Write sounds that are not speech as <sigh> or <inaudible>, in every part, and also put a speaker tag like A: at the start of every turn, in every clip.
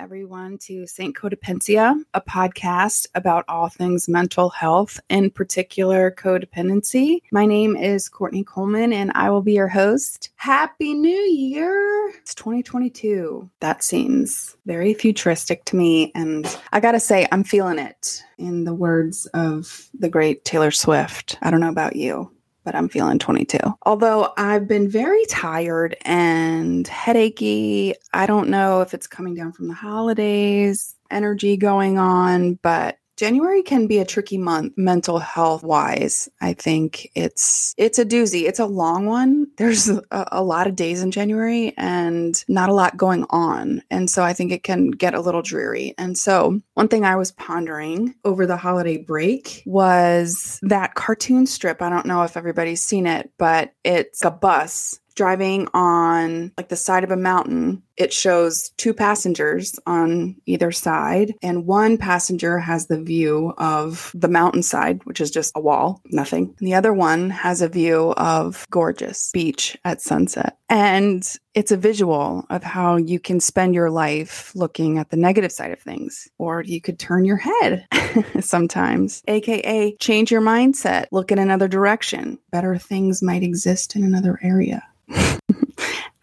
A: everyone, to St. Codependencia, a podcast about all things mental health, in particular codependency. My name is Courtney Coleman, and I will be your host. Happy New Year! It's 2022. That seems very futuristic to me, and I gotta say, I'm feeling it. In the words of the great Taylor Swift, I don't know about you but I'm feeling 22. Although I've been very tired and headachy. I don't know if it's coming down from the holidays, energy going on, but January can be a tricky month mental health wise. I think it's it's a doozy. It's a long one. There's a, a, lot of days in January and not a lot going on. And so I think it can get a little dreary. And so one thing I was pondering over the holiday break was that cartoon strip. I don't know if everybody's seen it, but it's a bus driving on like the side of a mountain it shows two passengers on either side, and one passenger has the view of the mountainside, which is just a wall, nothing. And the other one has a view of gorgeous beach at sunset. And it's a visual of how you can spend your life looking at the negative side of things, or you could turn your head <laughs> sometimes, aka change your mindset, look in another direction. Better things might exist in another area. <laughs>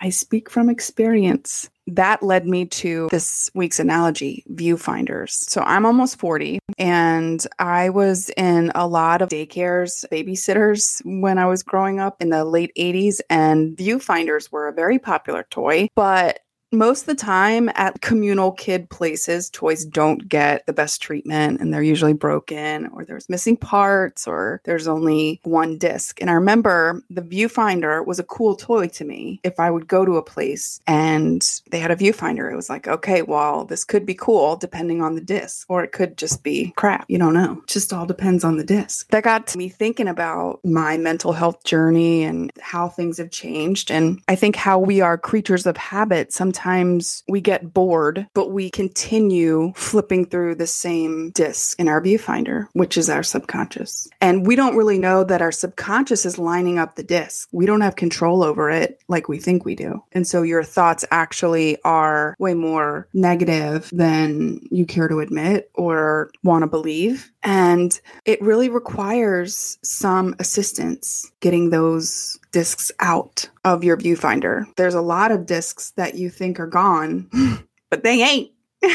A: I speak from experience. That led me to this week's analogy, viewfinders. So I'm almost 40 and I was in a lot of daycares, babysitters when I was growing up in the late 80s and viewfinders were a very popular toy, but most of the time at communal kid places, toys don't get the best treatment and they're usually broken or there's missing parts or there's only one disc. And I remember the viewfinder was a cool toy to me. If I would go to a place and they had a viewfinder, it was like, okay, well, this could be cool depending on the disc or it could just be crap. You don't know. It just all depends on the disc. That got me thinking about my mental health journey and how things have changed. And I think how we are creatures of habit sometimes sometimes we get bored, but we continue flipping through the same disc in our viewfinder, which is our subconscious. And we don't really know that our subconscious is lining up the disc. We don't have control over it like we think we do. And so your thoughts actually are way more negative than you care to admit or want to believe. And it really requires some assistance getting those discs out of your viewfinder. There's a lot of discs that you think are gone, <gasps> but they ain't. <laughs>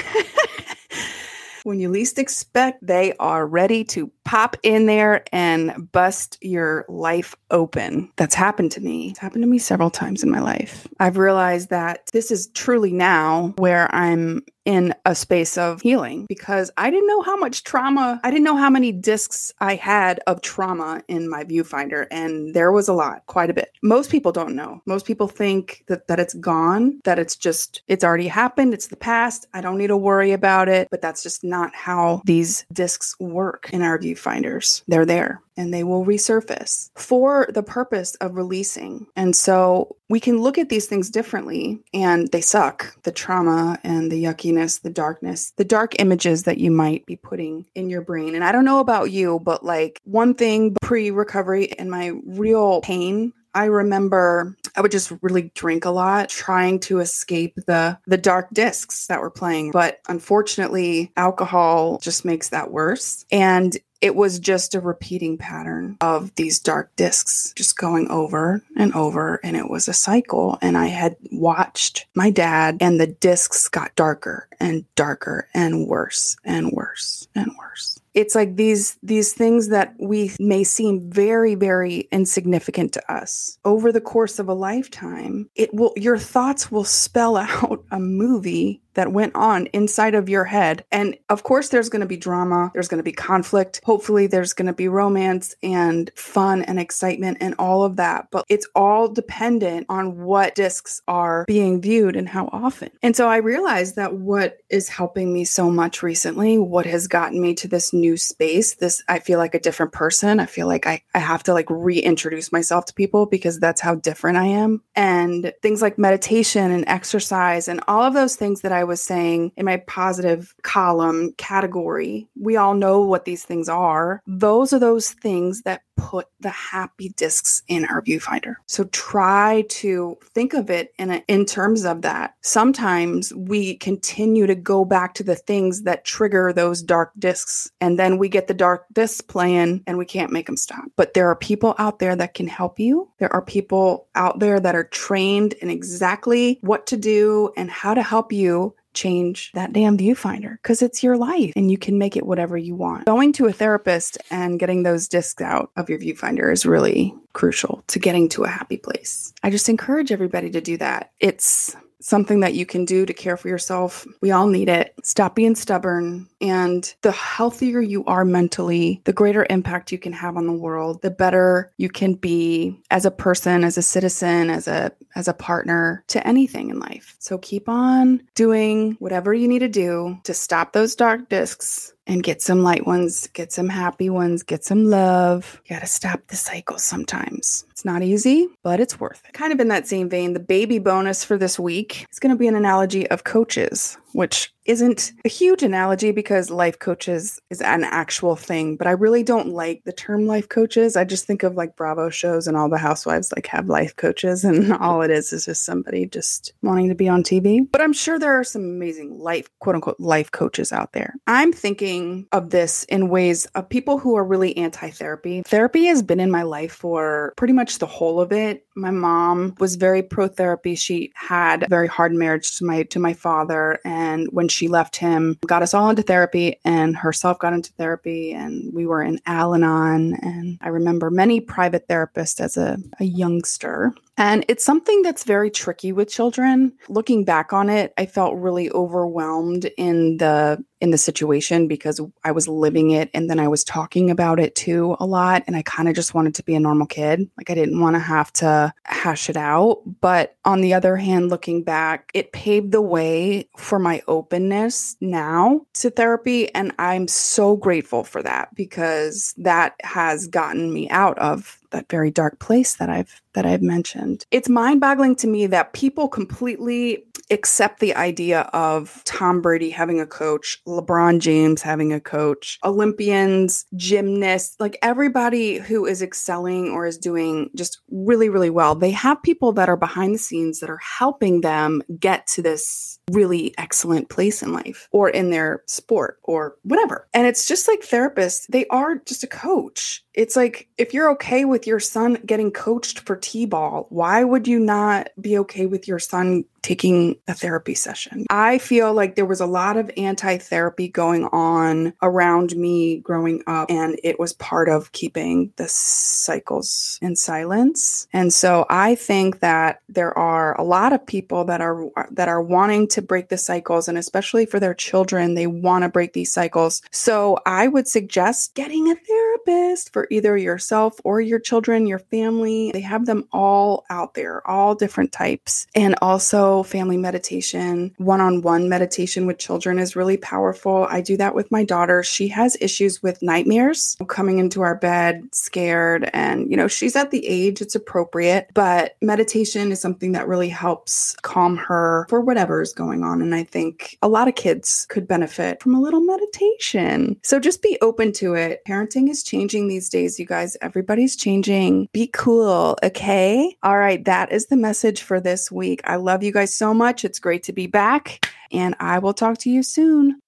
A: when you least expect, they are ready to pop in there and bust your life open. That's happened to me. It's happened to me several times in my life. I've realized that this is truly now where I'm in a space of healing because I didn't know how much trauma, I didn't know how many discs I had of trauma in my viewfinder. And there was a lot, quite a bit. Most people don't know. Most people think that, that it's gone, that it's just, it's already happened, it's the past. I don't need to worry about it. But that's just not how these discs work in our viewfinders. They're there and they will resurface for the purpose of releasing. And so we can look at these things differently and they suck the trauma and the yuckiness, the darkness, the dark images that you might be putting in your brain. And I don't know about you, but like one thing pre recovery and my real pain I remember I would just really drink a lot trying to escape the the dark discs that were playing but unfortunately alcohol just makes that worse and it was just a repeating pattern of these dark discs just going over and over. And it was a cycle. And I had watched my dad, and the discs got darker and darker and worse and worse and worse it's like these these things that we may seem very very insignificant to us over the course of a lifetime it will your thoughts will spell <laughs> out a movie that went on inside of your head. And of course, there's going to be drama, there's going to be conflict. Hopefully, there's going to be romance and fun and excitement and all of that. But it's all dependent on what discs are being viewed and how often. And so I realized that what is helping me so much recently, what has gotten me to this new space, this, I feel like a different person. I feel like I, I have to like reintroduce myself to people because that's how different I am. And things like meditation and exercise and all of those things that I I was saying in my positive column category, we all know what these things are. Those are those things that put the happy discs in our viewfinder. So try to think of it in a, in terms of that. Sometimes we continue to go back to the things that trigger those dark discs and then we get the dark discs playing and we can't make them stop. But there are people out there that can help you. There are people out there that are trained in exactly what to do and how to help you change that damn viewfinder because it's your life and you can make it whatever you want. Going to a therapist and getting those discs out of your viewfinder is really crucial to getting to a happy place. I just encourage everybody to do that. It's something that you can do to care for yourself. We all need it. Stop being stubborn. And the healthier you are mentally, the greater impact you can have on the world, the better you can be as a person, as a citizen, as a as a partner to anything in life. So keep on doing whatever you need to do to stop those dark discs and get some light ones, get some happy ones, get some love. You got to stop the cycle sometimes. It's not easy, but it's worth it. Kind of in that same vein, the baby bonus for this week is to be an analogy of coaches which isn't a huge analogy because life coaches is an actual thing, but I really don't like the term life coaches. I just think of like Bravo shows and all the housewives like have life coaches, <laughs> and all it is is just somebody just wanting to be on TV. But I'm sure there are some amazing life, quote unquote, life coaches out there. I'm thinking of this in ways of people who are really anti therapy. Therapy has been in my life for pretty much the whole of it. My mom was very pro therapy. She had a very hard marriage to my to my father and and when she left him, got us all into therapy and herself got into therapy. And we were in Al Anon. And I remember many private therapists as a, a youngster. And it's something that's very tricky with children. Looking back on it, I felt really overwhelmed in the in the situation because I was living it and then I was talking about it too a lot and I kind of just wanted to be a normal kid. Like I didn't want to have to hash it out, but on the other hand looking back, it paved the way for my openness now to therapy and I'm so grateful for that because that has gotten me out of that very dark place that I've that I've mentioned. It's mind-boggling to me that people completely accept the idea of Tom Brady having a coach, LeBron James having a coach, Olympians, gymnasts, like everybody who is excelling or is doing just really really well. They have people that are behind the scenes that are helping them get to this really excellent place in life or in their sport or whatever. And it's just like therapists, they are just a coach. It's like if you're okay with your son getting coached for T ball, why would you not be okay with your son taking a therapy session. I feel like there was a lot of anti therapy going on around me growing up, and it was part of keeping the cycles in silence. And so I think that there are a lot of people that are that are wanting to break the cycles, and especially for their children, they want to break these cycles. So I would suggest getting a therapist for either yourself or your children, your family. They have them all out there, all different types. And also family meditation, one on one meditation with children is really powerful. I do that with my daughter. She has issues with nightmares coming into our bed scared. And, you know, she's at the age it's appropriate, but meditation is something that really helps calm her for whatever is going on. And I think a lot of kids could benefit from a little meditation. So just be open to it. Parenting is changing these days, you guys. Everybody's changing. Be cool, okay? All right, that is the message for this week. I love you guys guys so much. It's great to be back, and I will talk to you soon.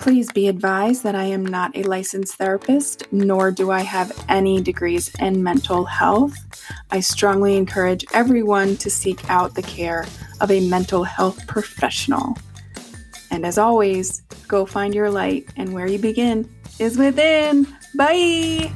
A: Please be advised that I am not a licensed therapist, nor do I have any degrees in mental health. I strongly encourage everyone to seek out the care of a mental health professional. And as always, go find your light, and where you begin is within. Bye.